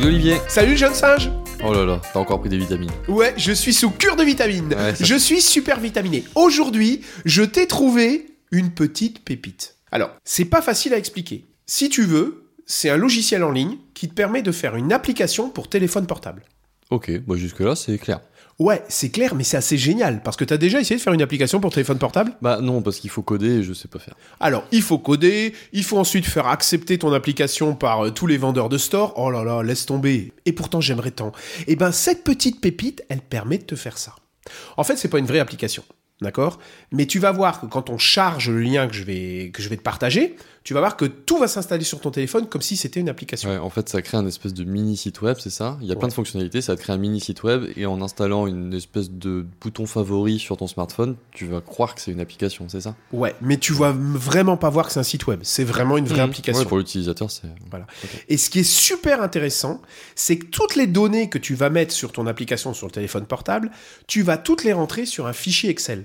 Salut Olivier Salut jeune singe Oh là là, t'as encore pris des vitamines. Ouais, je suis sous cure de vitamines. Ouais, ça- Je suis super vitaminé. Aujourd'hui, je t'ai trouvé une petite pépite. Alors, c'est pas facile à expliquer. Si tu veux, c'est un logiciel en ligne qui te permet de faire une application pour téléphone portable. Ok, bah jusque-là c'est clair. Ouais, c'est clair, mais c'est assez génial parce que t'as déjà essayé de faire une application pour téléphone portable? Bah non, parce qu'il faut coder et je sais pas faire. Alors, il faut coder, il faut ensuite faire accepter ton application par euh, tous les vendeurs de store. Oh là là, laisse tomber. Et pourtant, j'aimerais tant. Eh ben, cette petite pépite, elle permet de te faire ça. En fait, c'est pas une vraie application. D'accord? Mais tu vas voir que quand on charge le lien que je vais, que je vais te partager, tu vas voir que tout va s'installer sur ton téléphone comme si c'était une application. Ouais, en fait ça crée un espèce de mini site web, c'est ça? Il y a plein de fonctionnalités, ça te créer un mini site web et en installant une espèce de bouton favori sur ton smartphone, tu vas croire que c'est une application, c'est ça? Ouais, mais tu vas vraiment pas voir que c'est un site web. C'est vraiment une vraie application. Ouais, pour l'utilisateur c'est... Voilà. Et ce qui est super intéressant, c'est que toutes les données que tu vas mettre sur ton application sur le téléphone portable, tu vas toutes les rentrer sur un fichier Excel.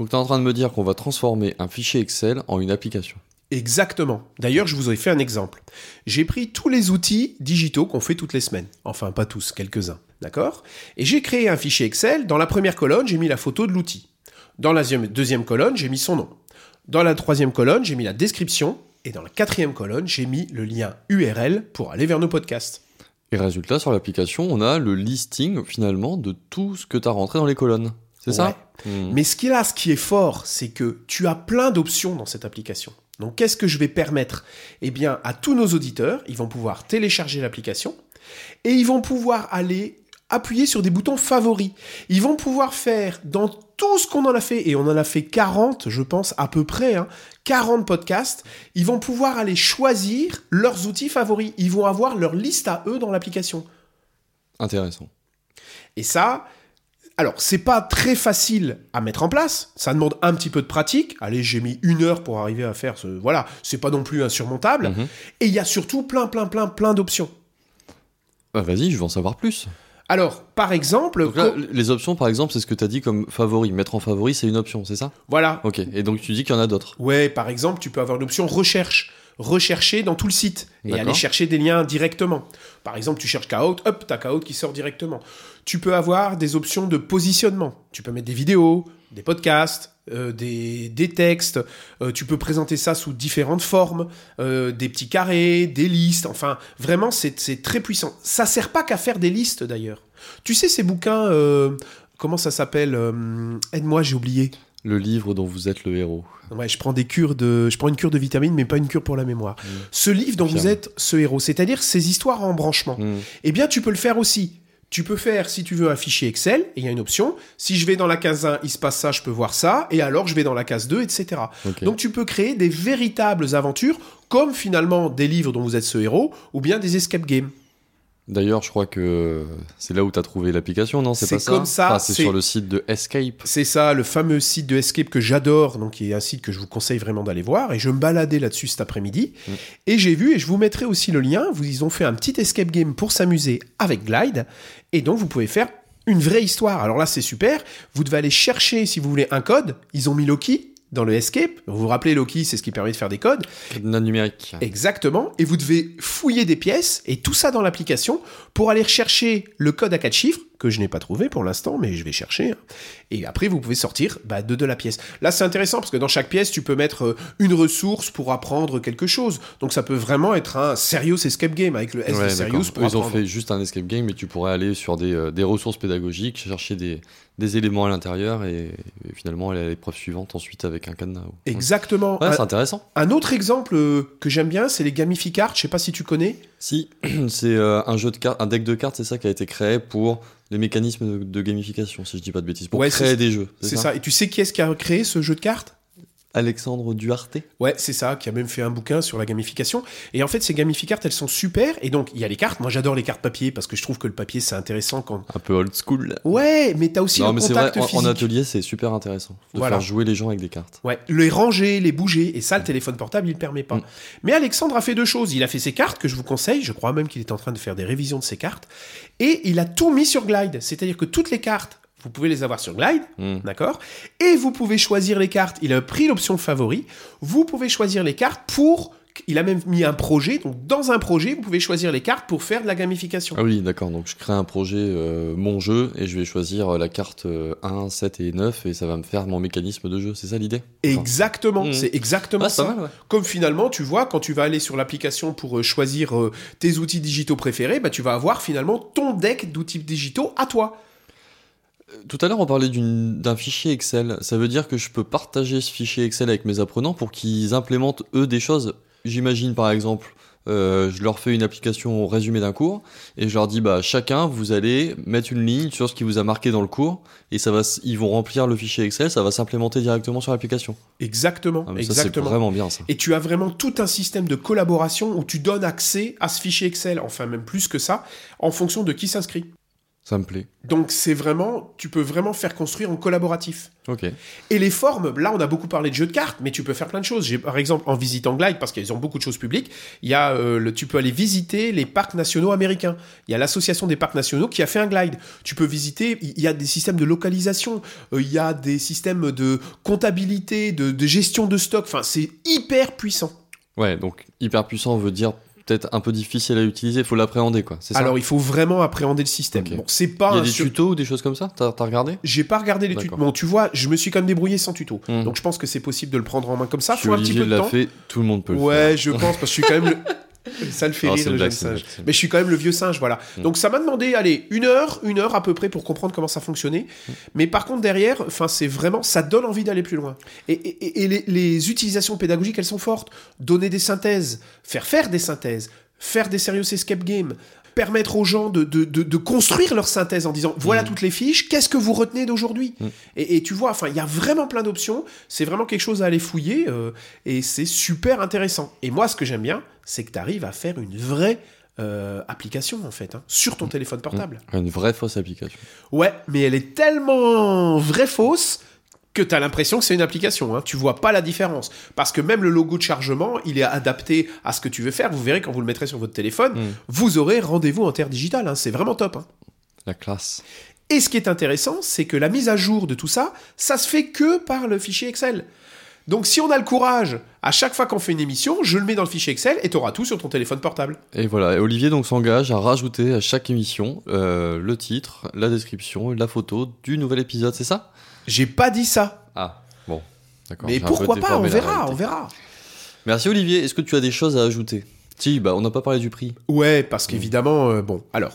Donc t'es en train de me dire qu'on va transformer un fichier Excel en une application. Exactement. D'ailleurs, je vous ai fait un exemple. J'ai pris tous les outils digitaux qu'on fait toutes les semaines. Enfin, pas tous, quelques-uns. D'accord? Et j'ai créé un fichier Excel. Dans la première colonne, j'ai mis la photo de l'outil. Dans la deuxième, deuxième colonne, j'ai mis son nom. Dans la troisième colonne, j'ai mis la description. Et dans la quatrième colonne, j'ai mis le lien URL pour aller vers nos podcasts. Et résultat, sur l'application, on a le listing finalement de tout ce que t'as rentré dans les colonnes. C'est ça Hmm. Mais ce qui est là, ce qui est fort, c'est que tu as plein d'options dans cette application. Donc, qu'est-ce que je vais permettre? Eh bien, à tous nos auditeurs, ils vont pouvoir télécharger l'application et ils vont pouvoir aller appuyer sur des boutons favoris. Ils vont pouvoir faire dans tout ce qu'on en a fait, et on en a fait 40, je pense, à peu près, hein, 40 podcasts, ils vont pouvoir aller choisir leurs outils favoris. Ils vont avoir leur liste à eux dans l'application. Intéressant. Et ça, alors c'est pas très facile à mettre en place. Ça demande un petit peu de pratique. Allez, j'ai mis une heure pour arriver à faire ce. Voilà, c'est pas non plus insurmontable. Mhm. Et il y a surtout plein, plein, plein, plein d'options. Bah vas-y, je veux en savoir plus. Alors, par exemple, Donc là, co- les options, par exemple, c'est ce que tu as dit comme favori. Mettre en favori, c'est une option, c'est ça? Voilà. Ok. Et donc tu dis qu'il y en a d'autres. Ouais, par exemple, tu peux avoir une option recherche. Rechercher dans tout le site et aller chercher des liens directement. Par exemple, tu cherches Kahoot, hop, t'as Kahoot qui sort directement. Tu peux avoir des options de positionnement. Tu peux mettre des vidéos, des podcasts, euh, des, des textes. Euh, tu peux présenter ça sous différentes formes, euh, des petits carrés, des listes. Enfin, vraiment, c'est c'est très puissant. Ça sert pas qu'à faire des listes d'ailleurs. Tu sais ces bouquins, comment ça s'appelle Aide-moi, j'ai oublié. Le livre dont vous êtes le héros. Ouais, je prends des cures de, je prends une cure de vitamines, mais pas une cure pour la mémoire. Ce livre dont vous êtes ce héros, c'est-à-dire ces histoires en branchement. Hmm. Eh bien, tu peux le faire aussi. Tu peux faire, si tu veux, un fichier Excel, et il y a une option. Si je vais dans la case 1, il se passe ça, je peux voir ça, et alors je vais dans la case 2, etc. Donc tu peux créer des véritables aventures, comme finalement des livres dont vous êtes ce héros, ou bien des escape games. D'ailleurs, je crois que c'est là où tu as trouvé l'application, non? C'est pas ça? comme ça, Enfin, c'est- sur le site de Escape. C'est ça, le fameux site de Escape que j'adore, donc qui est un site que je vous conseille vraiment d'aller voir. Et je me baladais là-dessus cet après-midi. Mm. Et j'ai vu, et je vous mettrai aussi le lien, vous, ils ont fait un petit escape game pour s'amuser avec Glide. Et donc, vous pouvez faire une vraie histoire. Alors là, c'est super. Vous devez aller chercher, si vous voulez, un code. Ils ont mis Loki dans le Escape. Vous vous rappelez, Loki, c'est ce qui permet de faire des codes. Cadenas numérique. Exactement. Et vous devez fouiller des pièces et tout ça dans l'application pour aller rechercher le code à quatre chiffres que je n'ai pas trouvé pour l'instant, mais je vais chercher. hein. Et après, vous pouvez sortir bah, de, de la pièce. Là, c'est intéressant parce que dans chaque pièce, tu peux mettre euh, une ressource pour apprendre quelque chose. Donc, ça peut vraiment être un serious escape game avec le S Ouais, de serious pour Eux, Ils ont fait juste un escape game, mais tu pourrais aller sur des, euh, des ressources pédagogiques, chercher des, des éléments à l'intérieur et, et finalement aller à l'épreuve suivante ensuite avec un cadenas. Exactement. Ouais, c'est intéressant. un autre exemple euh, que j'aime bien, c'est les gamificards. Je sais pas si tu connais. Si, c'est euh, un jeu de cartes, un deck de cartes, c'est ça qui a été créé pour les mécanismes de, de gamification, si je dis pas de bêtises, pour Ouais, créer des jeux. C'est ça. Et tu sais qui est-ce qui a créé ce jeu de cartes? Alexandre Duarte. Ouais, c'est ça, qui a même fait un bouquin sur la gamification. Et en fait, ces gamificartes, elles sont super. Et donc, il y a les cartes. Moi, j'adore les cartes papier parce que je trouve que le papier, c'est intéressant quand. Un peu old school. Ouais, mais t'as aussi non, le mais c'est vrai, contact en, atelier, c'est super intéressant de Voilà. faire jouer les gens avec des cartes. Ouais, les ranger, les bouger. Et ça, le téléphone portable, il le permet pas. Mm. Mais Alexandre a fait deux choses. Il a fait ses cartes que je vous conseille. Je crois même qu'il est en train de faire des révisions de ses cartes. Et il a tout mis sur Glide. C'est-à-dire que toutes les cartes, vous pouvez les avoir sur Glide. Hmm. D'accord? Et vous pouvez choisir les cartes. Il a pris l'option favori. Vous pouvez choisir les cartes pour il a même mis un projet. Donc, dans un projet, vous pouvez choisir les cartes pour faire de la gamification. Ah oui, d'accord. Donc je crée un projet, euh, mon jeu, et je vais choisir la carte euh, 1, 7 et 9, et ça va me faire mon mécanisme de jeu. C'est ça l'idée? Enfin, Exactement, Mhm. c'est exactement ah, ça. pas mal, ouais. Comme finalement, tu vois, quand tu vas aller sur l'application pour euh, choisir euh, tes outils digitaux préférés, bah, tu vas avoir finalement ton deck d'outils digitaux à toi. Tout à l'heure, on parlait d'une- d'un fichier Excel. Ça veut dire que je peux partager ce fichier Excel avec mes apprenants pour qu'ils implémentent eux des choses. J'imagine par exemple, euh, je leur fais une application au résumé d'un cours et je leur dis bah chacun vous allez mettre une ligne sur ce qui vous a marqué dans le cours et ça va, ils vont remplir le fichier Excel, ça va s'implémenter directement sur l'application. Exactement, Ah, ça exactement. vraiment bien ça. Et tu as vraiment tout un système de collaboration où tu donnes accès à ce fichier Excel, enfin même plus que ça, en fonction de qui s'inscrit. Ça me plaît. Donc c'est vraiment, tu peux vraiment faire construire en collaboratif. Ok. Et les formes, là on a beaucoup parlé de jeux de cartes, mais tu peux faire plein de choses. J'ai par exemple en visitant Glide, parce qu'ils ont beaucoup de choses publiques, il y a euh, le, tu peux aller visiter les parcs nationaux américains. Il y a l'association des parcs nationaux qui a fait un Glide. Tu peux visiter, il y a des systèmes de localisation, euh, il y a des systèmes de comptabilité, de, de gestion de stock. Enfin c'est hyper puissant. Ouais, donc hyper puissant veut dire peut-être un peu difficile à utiliser, faut l'appréhender quoi. Ça. Alors il faut vraiment appréhender le système. Bon, c'est pas Il y a un des sur- tutos ou des choses comme ça? T'as regardé? J'ai pas regardé les tutos. Bon, tu vois, je me suis quand même débrouillé sans tuto. Hmm. Donc je pense que c'est possible de le prendre en main comme ça. Faut un petit peu de temps. fait, tout le monde peut le faire. Ouais, je pense, parce que je suis quand même le. Ça le fait rire, le blague, jeune singe. blague, Mais je suis quand même le vieux singe, voilà. Mm. Donc ça m'a demandé, allez, une heure, une heure à peu près pour comprendre comment ça fonctionnait. Mm. Mais par contre, derrière, enfin, c'est vraiment, ça donne envie d'aller plus loin. Et, et- et les, les utilisations pédagogiques, elles sont fortes. Donner des synthèses, faire faire des synthèses, faire des serious escape games, permettre aux gens de, de, de, de construire leur synthèse en disant voilà Mm. toutes les fiches, qu'est-ce que vous retenez d'aujourd'hui Mm. et, et tu vois, enfin, il y a vraiment plein d'options. C'est vraiment quelque chose à aller fouiller euh, et c'est super intéressant. Et moi, ce que j'aime bien, c'est que tu arrives à faire une vraie euh, application en fait hein, sur ton téléphone portable. Une vraie fausse application. Ouais, mais elle est tellement vraie fausse que tu as l'impression que c'est une application. Hein. Tu vois pas la différence. Parce que même le logo de chargement, il est adapté à ce que tu veux faire. Vous verrez quand vous le mettrez sur votre téléphone, Mm. vous aurez rendez-vous en terre digitale. hein. C'est vraiment top. hein. La classe. Et ce qui est intéressant, c'est que la mise à jour de tout ça, ça se fait que par le fichier Excel. Donc si on a le courage, à chaque fois qu'on fait une émission, je le mets dans le fichier Excel et tu auras tout sur ton téléphone portable. Et voilà, et Olivier donc s'engage à rajouter à chaque émission euh, le titre, la description, la photo du nouvel épisode, c'est ça? J'ai pas dit ça. Ah, bon, d'accord. Mais pourquoi pas On verra, on verra. Merci Olivier, est-ce que tu as des choses à ajouter? Si, bah on n'a pas parlé du prix. Ouais, parce qu'évidemment, euh, bon, alors,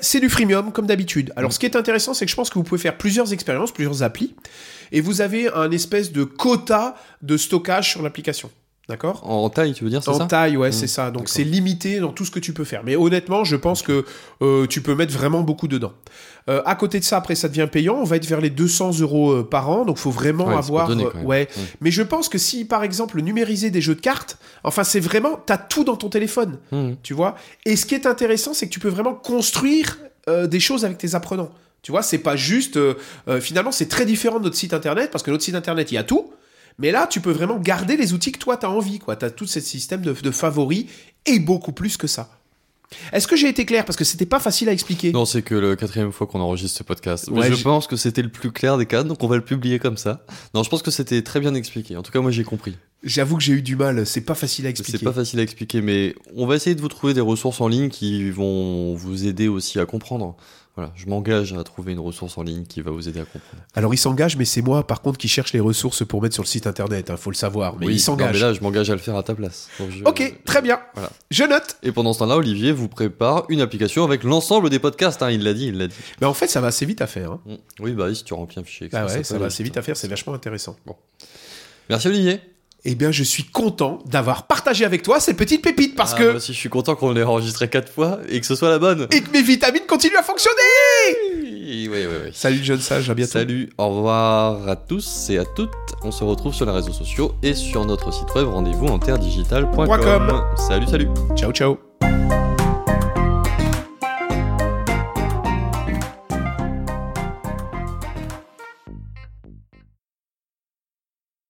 c'est du freemium comme d'habitude. Alors, Mm. ce qui est intéressant, c'est que je pense que vous pouvez faire plusieurs expériences, plusieurs applis, et vous avez un espèce de quota de stockage sur l'application. D'accord? En taille, tu veux dire, c'est En ça? taille, ouais, Mm, c'est ça. Donc c'est limité dans tout ce que tu peux faire. Mais honnêtement, je pense que euh, tu peux mettre vraiment beaucoup dedans. Euh, à côté de ça, après, ça devient payant. On va être vers les 200 euros euh, par an. Donc faut vraiment Ouais, avoir. donné, euh, ouais. Mm. Mais je pense que si, par exemple, numériser des jeux de cartes, enfin, c'est vraiment. T'as tout dans ton téléphone. Mhm. Tu vois Et ce qui est intéressant, c'est que tu peux vraiment construire des choses avec tes apprenants. Tu vois, c'est pas juste. finalement, c'est très différent de notre site internet parce que notre site internet, il y a tout. Mais là, tu peux vraiment garder les outils que toi, tu as envie. Tu as tout ce système de, de favoris et beaucoup plus que ça. Est-ce que j'ai été clair? Parce que c'était pas facile à expliquer. Non, c'est que le quatrième fois qu'on enregistre ce podcast. Mais Ouais, je pense que c'était le plus clair des cas, donc on va le publier comme ça. Non, je pense que c'était très bien expliqué. En tout cas, moi j'ai compris. J'avoue que j'ai eu du mal. C'est pas facile à C'est expliquer. pas facile à expliquer, mais on va essayer de vous trouver des ressources en ligne qui vont vous aider aussi à comprendre. Voilà, je m'engage à trouver une ressource en ligne qui va vous aider à comprendre. Alors, il s'engage, mais c'est moi, par contre, qui cherche les ressources pour mettre sur le site internet. Il faut le savoir. Mais Oui, il s'engage. mais là, je m'engage à le faire à ta place. Je- Ok, très bien. Voilà. Je note. Et pendant ce temps-là, Olivier vous prépare une application avec l'ensemble des podcasts. hein, il l'a dit, il l'a dit. Mais en fait, ça va assez vite à faire. hein. Mm. Oui, bah oui, si tu remplis un fichier. Excel, Ah ouais, ça aller va assez vite à faire. C'est vachement intéressant. Merci Olivier. Eh bien, je suis content d'avoir partagé avec toi ces petites pépites parce Ah, que. Moi aussi, je suis content qu'on l'ait enregistré quatre fois et que ce soit la bonne. Et que mes vitamines continuent à fonctionner Oui, oui, oui. Salut, jeune sage, à bientôt. Salut, au revoir à tous et à toutes. On se retrouve sur les réseaux sociaux et sur notre site web rendez-vous en terredigital.com. Salut, salut. Ciao, ciao.